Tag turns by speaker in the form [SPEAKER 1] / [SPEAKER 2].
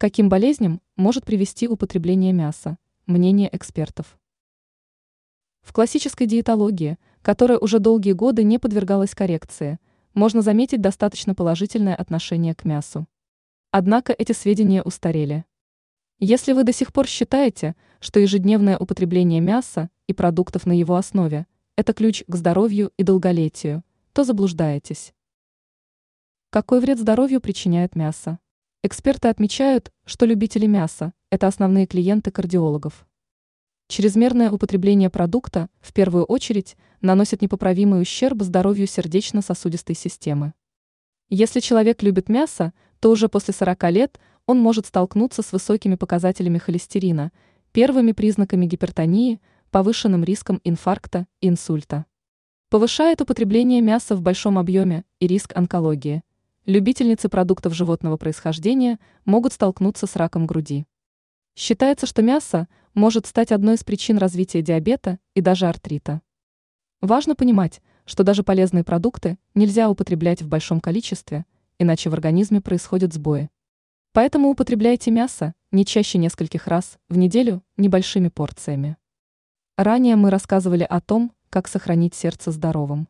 [SPEAKER 1] каким болезням может привести употребление мяса? Мнение экспертов. В классической диетологии, которая уже долгие годы не подвергалась коррекции, можно заметить достаточно положительное отношение к мясу. Однако эти сведения устарели. Если вы до сих пор считаете, что ежедневное употребление мяса и продуктов на его основе – это ключ к здоровью и долголетию, то заблуждаетесь. Какой вред здоровью причиняет мясо? Эксперты отмечают, что любители мяса – это основные клиенты кардиологов. Чрезмерное употребление продукта, в первую очередь, наносит непоправимый ущерб здоровью сердечно-сосудистой системы. Если человек любит мясо, то уже после 40 лет он может столкнуться с высокими показателями холестерина, первыми признаками гипертонии, повышенным риском инфаркта инсульта. Повышает употребление мяса в большом объеме и риск онкологии. Любительницы продуктов животного происхождения могут столкнуться с раком груди. Считается, что мясо может стать одной из причин развития диабета и даже артрита. Важно понимать, что даже полезные продукты нельзя употреблять в большом количестве, иначе в организме происходят сбои. Поэтому употребляйте мясо не чаще нескольких раз в неделю небольшими порциями. Ранее мы рассказывали о том, как сохранить сердце здоровым.